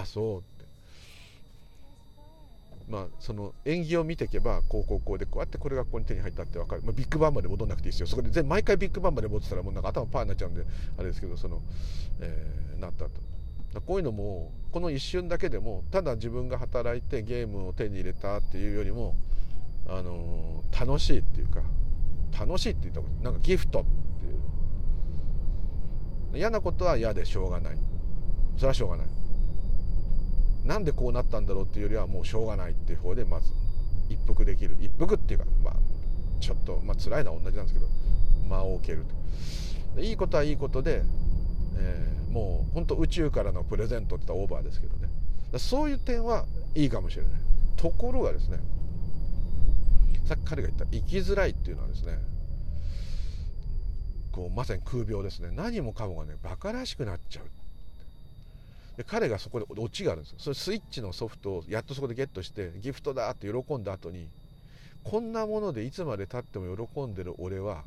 あそうって。まあ、その演技を見ていけばこうこうこうでこうやってこれがここに手に入ったって分かる、まあ、ビッグバンまで戻んなくていいですよ。そこで毎回ビッグバンまで戻ってたらもうなんか頭パーになっちゃうんであれですけどその、えー、なったと。こういうのもこの一瞬だけでもただ自分が働いてゲームを手に入れたっていうよりも、あのー、楽しいっていうか楽しいって言ったことなんかギフトっていう。嫌なことは嫌でしょうがない。それはしょうがない。なんでこうなったんだろうっていうよりはもうしょうがないっていう方でまず一服できる。一服っていうかまあちょっとまあ辛いのは同じなんですけど間を置けると。いいことはいいことで、えー、もう本当宇宙からのプレゼントって言ったらオーバーですけどね。そういう点はいいかもしれない。ところがですねさっき彼が言った生きづらいっていうのはですねこうまさに空病ですね。何もかもがねバカらしくなっちゃう。で彼がそこでオチがあるんですよ。それスイッチのソフトをやっとそこでゲットしてギフトだって喜んだ後にこんなものでいつまでたっても喜んでる俺は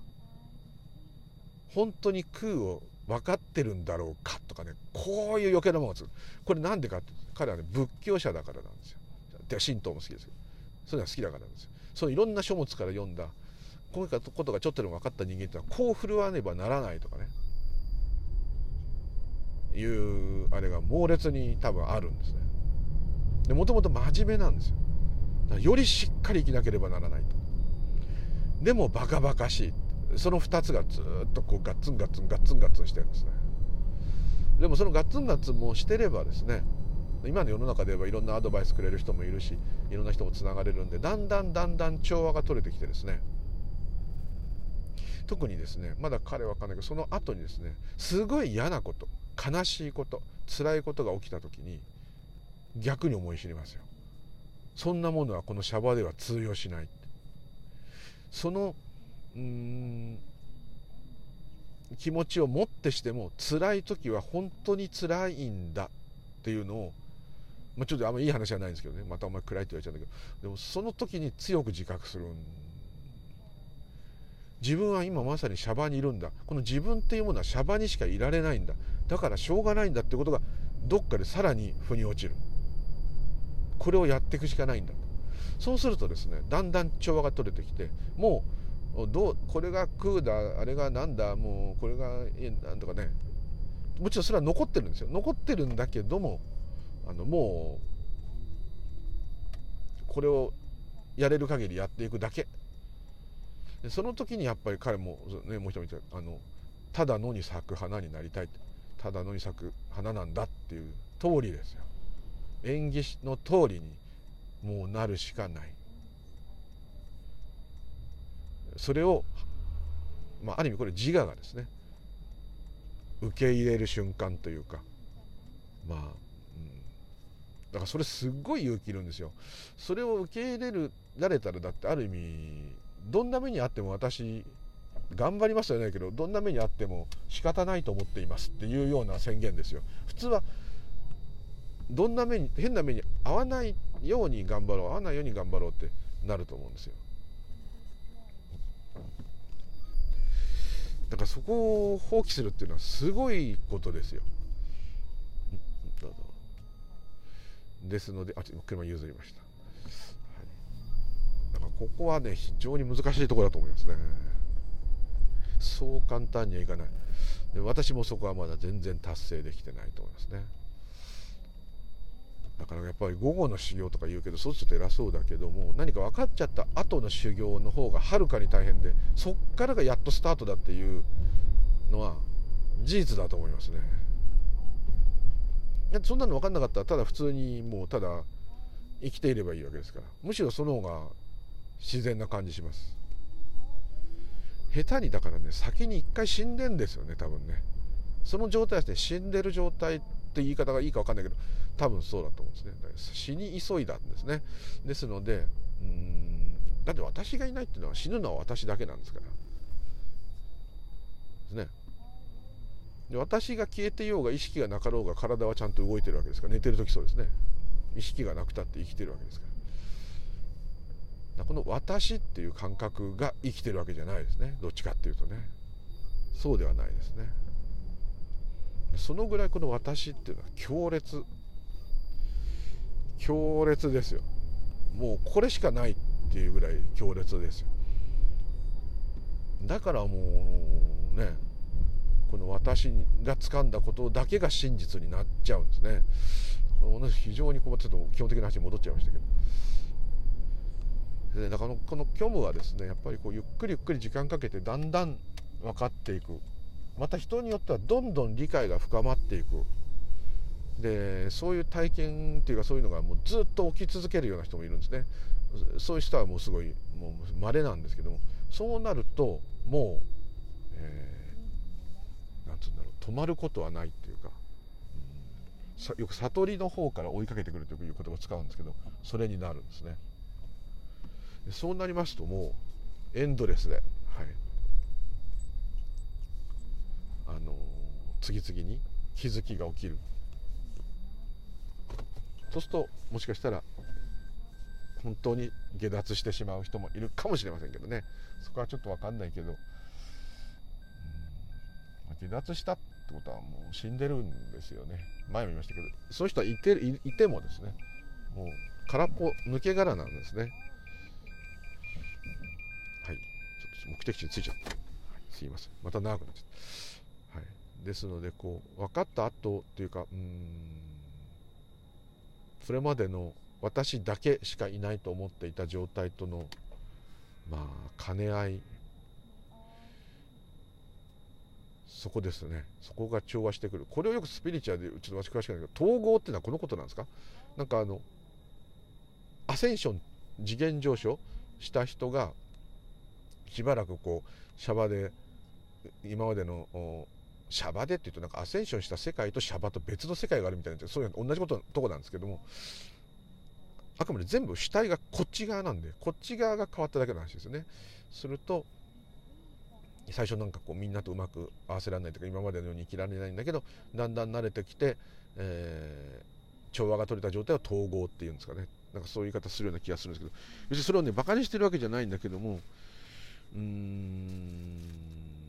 本当に空を分かってるんだろうかとかねこういう余計なものがつく。これなんでかって彼はね仏教者だからなんですよ。で神道も好きですけどそういうのは好きだからなんですよ。そういろんな書物から読んだこういうことがちょっとでも分かった人間ってのはこう振るわねばならないとかね。いうあれが猛烈に多分あるんですね。でもともと真面目なんですよ。よりしっかり生きなければならないと。でもバカバカしい。その2つがずっとこうガッツンガッツンガッツンガッツンしてるんですね。でもそのガッツンガッツンもしてればですね今の世の中で言えばいろんなアドバイスくれる人もいるしいろんな人もつながれるんでだんだんだんだん調和が取れてきてですね。特にですねまだ彼は分かんないけどその後にですねすごい嫌なこと悲しいこと辛いことが起きた時に逆に思い知りますよ。そんなものはこのシャバでは通用しないそのうん気持ちをもってしても辛い時は本当に辛いんだっていうのを、まあ、ちょっとあんまいい話じゃないんですけどね。またお前暗いって言われちゃうんだけどでもその時に強く自覚する自分は今まさにシャバにいるんだ。この自分っていうものはシャバにしかいられないんだ。だからしょうがないんだってことがどっかでさらに腑に落ちる。これをやっていくしかないんだ。そうするとですねだんだん調和が取れてきてもうどうこれが空だあれがなんだもうこれがなんとかね。もちろんそれは残ってるんですよ。残ってるんだけどもあのもうこれをやれる限りやっていくだけ。でその時にやっぱり彼も、ね、もう一人見てあのただのに咲く花になりたい。ただのに咲く花なんだっていう通りですよ。縁起の通りにもうなるしかない。それを、まあ、ある意味これ自我がですね受け入れる瞬間というかまあ、うん、だからそれすっごい勇気いるんですよ。それを受け入れるられたらだってある意味どんな目にあっても私頑張りますよねけどどんな目にあっても仕方ないと思っていますっていうような宣言ですよ。普通はどんな目に変な目に遭わないように頑張ろう合わないように頑張ろうってなると思うんですよ。だからそこを放棄するっていうのはすごいことですよ。ですのであ車譲りました。だからここはね非常に難しいところだと思いますね。そう簡単にはいかない。で私もそこはまだ全然達成できてないと思いますねだからやっぱり午後の修行とか言うけどそうちょっと偉そうだけども何か分かっちゃった後の修行の方がはるかに大変でそっからがやっとスタートだっていうのは事実だと思いますね。そんなの分かんなかったらただ普通にもうただ生きていればいいわけですから。むしろその方が自然な感じします。下手にだからね先に一回死んでんですよね多分ね。その状態ですね。死んでる状態って言い方がいいか分かんないけど多分そうだと思うんですね。死に急いだんですね。ですのでうんだって私がいないっていうのは死ぬのは私だけなんですから。ですね。で私が消えてようが意識がなかろうが体はちゃんと動いてるわけですから。寝てる時そうですね。意識がなくたって生きてるわけですからこの私っていう感覚が生きてるわけじゃないですね。どっちかっていうとね。そうではないですね。そのぐらいこの私っていうのは強烈。強烈ですよ。もうこれしかないっていうぐらい強烈ですよ。だからもうねこの私が掴んだことだけが真実になっちゃうんですね。この非常にこうちょっと基本的な話に戻っちゃいましたけど。でだからこの虚無はですねやっぱりこうゆっくりゆっくり時間かけてだんだん分かっていく。また人によってはどんどん理解が深まっていく。でそういう体験っていうかそういうのがもうずっと起き続けるような人もいるんですね。そういう人はもうすごいもう稀なんですけども。そうなるともう、えー、なんつうんだろう止まることはないっていうか、うん、よく悟りの方から追いかけてくるという言葉を使うんですけどそれになるんですね。そうなりますともうエンドレスで、はい、あの、次々に気づきが起きる。そうするともしかしたら本当に下脱してしまう人もいるかもしれませんけどね。そこはちょっと分かんないけど、下脱したってことはもう死んでるんですよね。前も言いましたけどそういう人はいていてもですね。もう空っぽ抜け殻なんですね。はい。ちょっと目的地に着いちゃった、すいません。また長くなっちゃった、はい、ですのでこう分かった後っていうかうん。それまでの私だけしかいないと思っていた状態とのまあ兼ね合い。そこですね。そこが調和してくる。これをよくスピリチュアルでちょっと詳しくないけど統合っていうのはこのことなんですか？なんかあのアセンション次元上昇した人がしばらくこうシャバで今までのシャバでっていうとなんかアセンションした世界とシャバと別の世界があるみたいなそういう同じこととこなんですけどもあくまで全部主体がこっち側なんでこっち側が変わっただけの話ですよね。すると最初なんかこうみんなとうまく合わせられないとか今までのように生きられないんだけどだんだん慣れてきて、えー、調和が取れた状態を統合っていうんですかね。なんかそういう言い方するような気がするんですけど別にそれをねバカにしてるわけじゃないんだけどもうーん。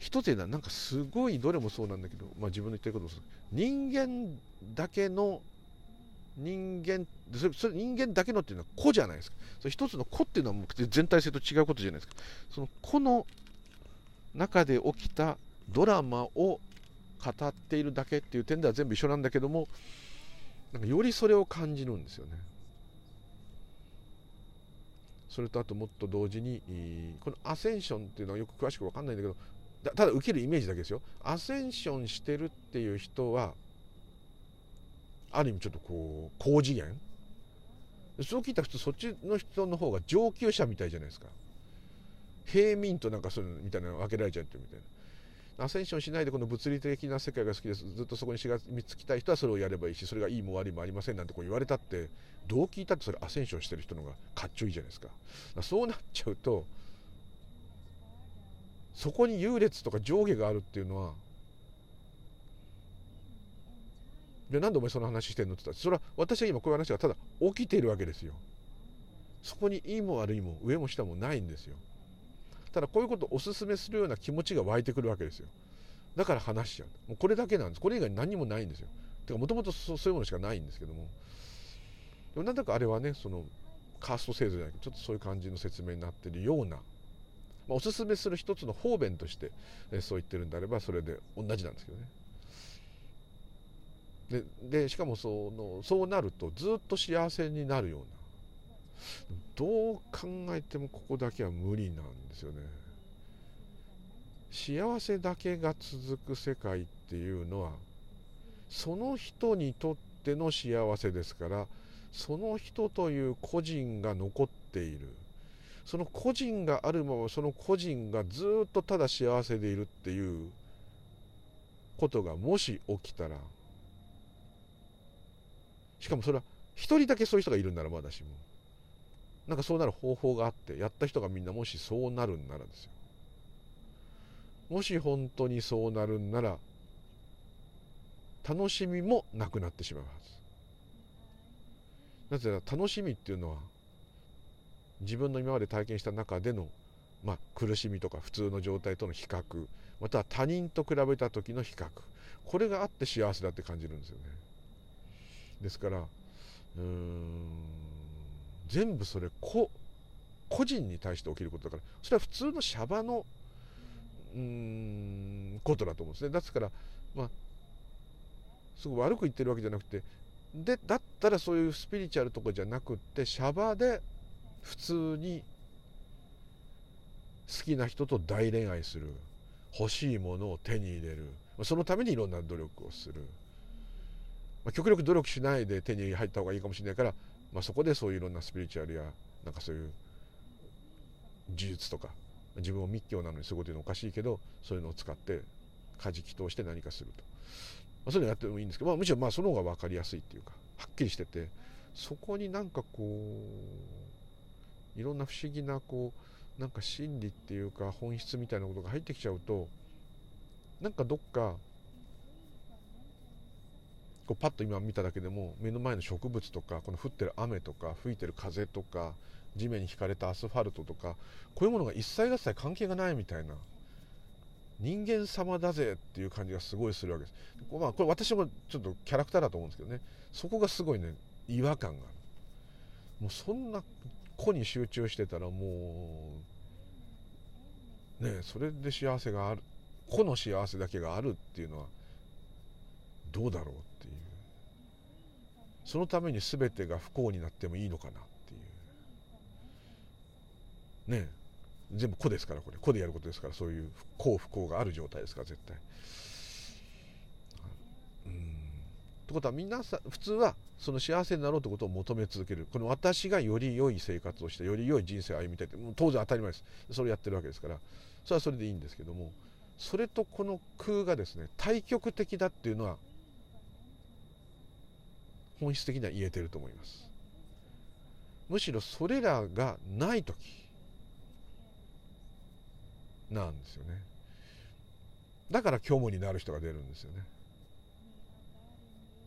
一つ言うのはなんかすごいどれもそうなんだけど、まあ、自分の言ってることもそう。人間だけの人間それそれ人間だけのっていうのは個じゃないですか。それ一つの個っていうのはもう全体性と違うことじゃないですか。その個の中で起きたドラマを語っているだけっていう点では全部一緒なんだけどもなんかよりそれを感じるんですよね。それとあともっと同時にこのアセンションっていうのはよく詳しく分かんないんだけどだただ受けるイメージだけですよ。アセンションしてるっていう人はある意味ちょっとこう高次元そう聞いたら普通そっちの人の方が上級者みたいじゃないですか。平民となんかそういうのみたいなの分けられちゃってるみたいな。アセンションしないでこの物理的な世界が好きです。ずっとそこにしがみつきたい人はそれをやればいいしそれがいいも悪いもありませんなんてこう言われたってどう聞いたってそれアセンションしてる人の方がかっちょいいじゃないですか。そうなっちゃうとそこに優劣とか上下があるっていうのはでなんでお前その話してんのって言ったらそれは私は今こういう話がただ起きているわけですよ。そこにいいも悪いも上も下もないんですよ。ただこういうことをお勧めするような気持ちが湧いてくるわけですよ。だから話しちゃう。もうこれだけなんです。これ以外に何もないんですよ。てかもともとそういうものしかないんですけども。でもなんだかあれはねそのカースト制度じゃないけどちょっとそういう感じの説明になってるような、まあ、おすすめする一つの方便として、えそう言ってるんであればそれで同じなんですけどね。ででしかもそのそうなるとずっと幸せになるような。どう考えてもここだけは無理なんですよね。幸せだけが続く世界っていうのはその人にとっての幸せですからその人という個人が残っている。その個人があるままその個人がずっとただ幸せでいるっていうことがもし起きたらしかもそれは一人だけそういう人がいるならまだしもなんかそうなる方法があってやった人がみんなもしそうなるんならですよ。もし本当にそうなるんなら楽しみもなくなってしまうはず。なぜなら楽しみっていうのは自分の今まで体験した中での、まあ、苦しみとか普通の状態との比較または他人と比べた時の比較これがあって幸せだって感じるんですよね。ですからうん全部それ個個人に対して起きることだからそれは普通のシャバのうんことだと思うんですね。だからまあすごい悪く言ってるわけじゃなくてでだったらそういうスピリチュアルとかじゃなくってシャバで普通に好きな人と大恋愛する欲しいものを手に入れる。そのためにいろんな努力をする、まあ、極力努力しないで手に入った方がいいかもしれないから、まあ、そこでそういういろんなスピリチュアルやなんかそういう呪術とか自分も密教なのにそういうこと言うのおかしいけどそういうのを使って舵祈祷して何かすると、まあ、そういうのやってもいいんですけど、まあ、むしろまあその方が分かりやすいっていうかはっきりしててそこになんかこういろんな不思議なこうなんか心理っていうか本質みたいなことが入ってきちゃうとなんかどっかこうパッと今見ただけでも目の前の植物とかこの降ってる雨とか吹いてる風とか地面に引かれたアスファルトとかこういうものが一切合切関係がないみたいな人間様だぜっていう感じがすごいするわけです。まあ、これ私もちょっとキャラクターだと思うんですけどねそこがすごいね違和感がある。もうそんな子に集中してたらもうねそれで幸せがある個の幸せだけがあるっていうのはどうだろうっていう。そのために全てが不幸になってもいいのかなっていう。ね全部個ですからこれ。個でやることですからそういう幸不幸がある状態ですから絶対。うんってことは皆さん普通はその幸せになろうってことを求め続ける。この私がより良い生活をしてより良い人生を歩みたいってもう当然当たり前です。それをやってるわけですから。それはそれでいいんですけども。それとこの空がですね対極的だっていうのは本質的には言えてると思います。むしろそれらがない時なんですよね。だから虚無になる人が出るんですよね。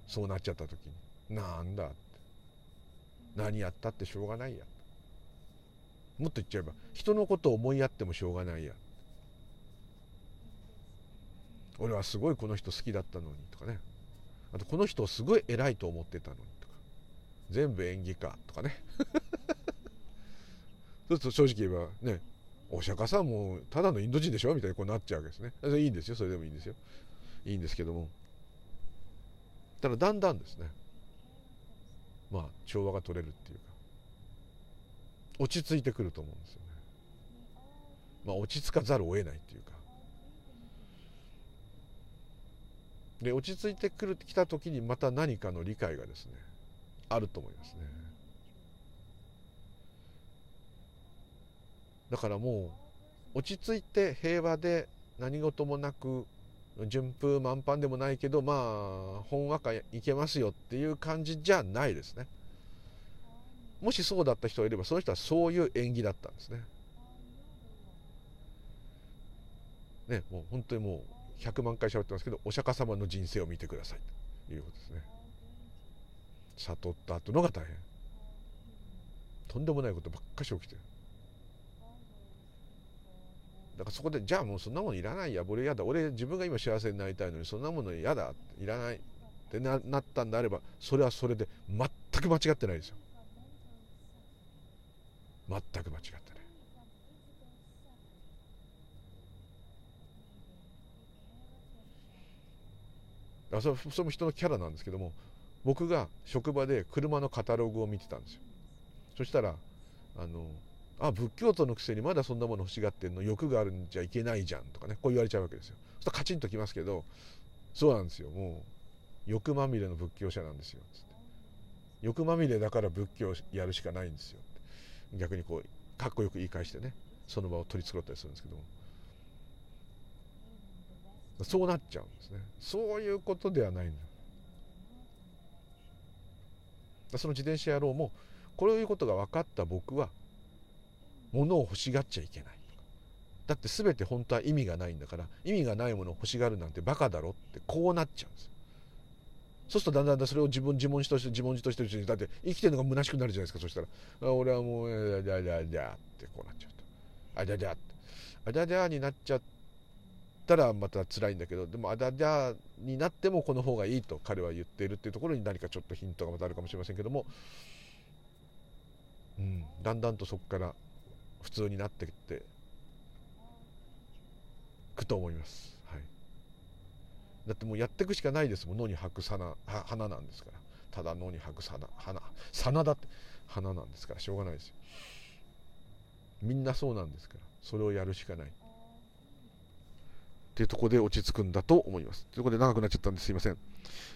そうなっちゃった時になんだって。何やったってしょうがないやもっと言っちゃえば人のことを思いやってもしょうがないや俺はすごいこの人好きだったのにとかね。あとこの人をすごい偉いと思ってたのにとか。全部演技かとかね。そうすると正直言えばねお釈迦さんもただのインド人でしょみたいにこうなっちゃうわけですね。いいんですよ。それでもいいんですよ。いいんですけども。ただだんだんですね。まあ調和が取れるっていうか。落ち着いてくると思うんですよね。まあ落ち着かざるを得ないっていうか。で落ち着いてくるきた時にまた何かの理解がですねあると思いますね。だからもう落ち着いて平和で何事もなく順風満帆でもないけどまあほんわかいけますよっていう感じじゃないですね。もしそうだった人がいればその人はそういう演技だったんですね。ねもう本当にもう100万回喋ってますけどお釈迦様の人生を見てくださいということですね。悟った後のが大変。とんでもないことばっかし起きてる。だからそこでじゃあもうそんなものいらないや俺嫌だ俺自分が今幸せになりたいのにそんなもの嫌だいらないってななったんであればそれはそれで全く間違ってないですよ。全く間違ってないあそれそれも人のキャラなんですけども僕が職場で車のカタログを見てたんですよ。そしたらあのあ仏教徒のくせにまだそんなもの欲しがってんの欲があるんじゃいけないじゃんとかねこう言われちゃうわけですよ。そしたらカチンときますけどそうなんですよ。もう欲まみれの仏教者なんですよ。つって。欲まみれだから仏教やるしかないんですよ逆にこうかっこよく言い返してねその場を取り繕ったりするんですけども。そうなっちゃうんですね。そういうことではないんだその自転車野郎もこういうことが分かった僕は物を欲しがっちゃいけない。だって全て本当は意味がないんだから意味がないものを欲しがるなんてバカだろってこうなっちゃうんですそうするとだんだんだんそれを自分自問自答して自問自答してるうちにだって生きてるのが虚しくなるじゃないですか。そしたら俺はもう「あじゃじゃじゃ」ってこうなっちゃうと「あじゃじゃ」って「あじゃじゃ」になっちゃったらまた辛いんだけどでも「あじゃじゃ」になってもこの方がいいと彼は言っているっていうところに何かちょっとヒントがまたあるかもしれませんけども。うん、だんだんとそこから普通になっていってくと思います、はい、だってもうやっていくしかないですもん。野に吐く花花なんですから。ただ野に吐く花花花だって花なんですから。しょうがないですよ。みんなそうなんですから。それをやるしかない。っていうとこで落ち着くんだと思います。ということで長くなっちゃったんですいません。ちょ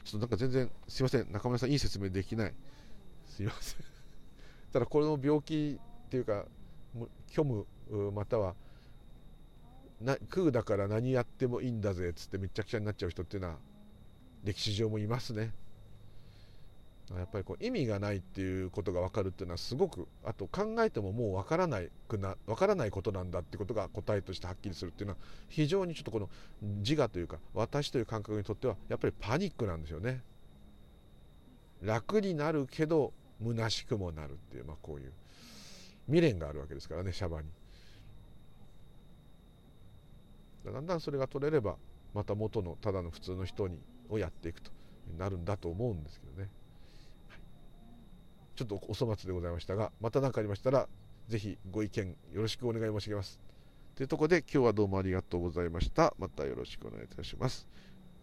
っとなんか全然すいません。中村さんいい説明できない。すいません。ただこの病気っていうか虚無またはな空だから何やってもいいんだぜっつってめちゃくちゃになっちゃう人っていうのは歴史上もいますね。やっぱりこう意味がないっていうことが分かるっていうのはすごくあと考えてももう分からないくな分からないことなんだってことが答えとしてはっきりするっていうのは非常にちょっとこの自我というか私という感覚にとってはやっぱりパニックなんですよね。楽になるけど虚しくもなるっていう、まあ、こういう未練があるわけですからねシャバにだんだんそれが取れればまた元のただの普通の人にをやっていくとなるんだと思うんですけどねちょっとお粗末でございましたが、また何かありましたら、ぜひご意見よろしくお願い申し上げます。というところで、今日はどうもありがとうございました。またよろしくお願いいたします。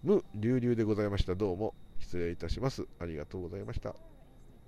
無流々でございました。どうも失礼いたします。ありがとうございました。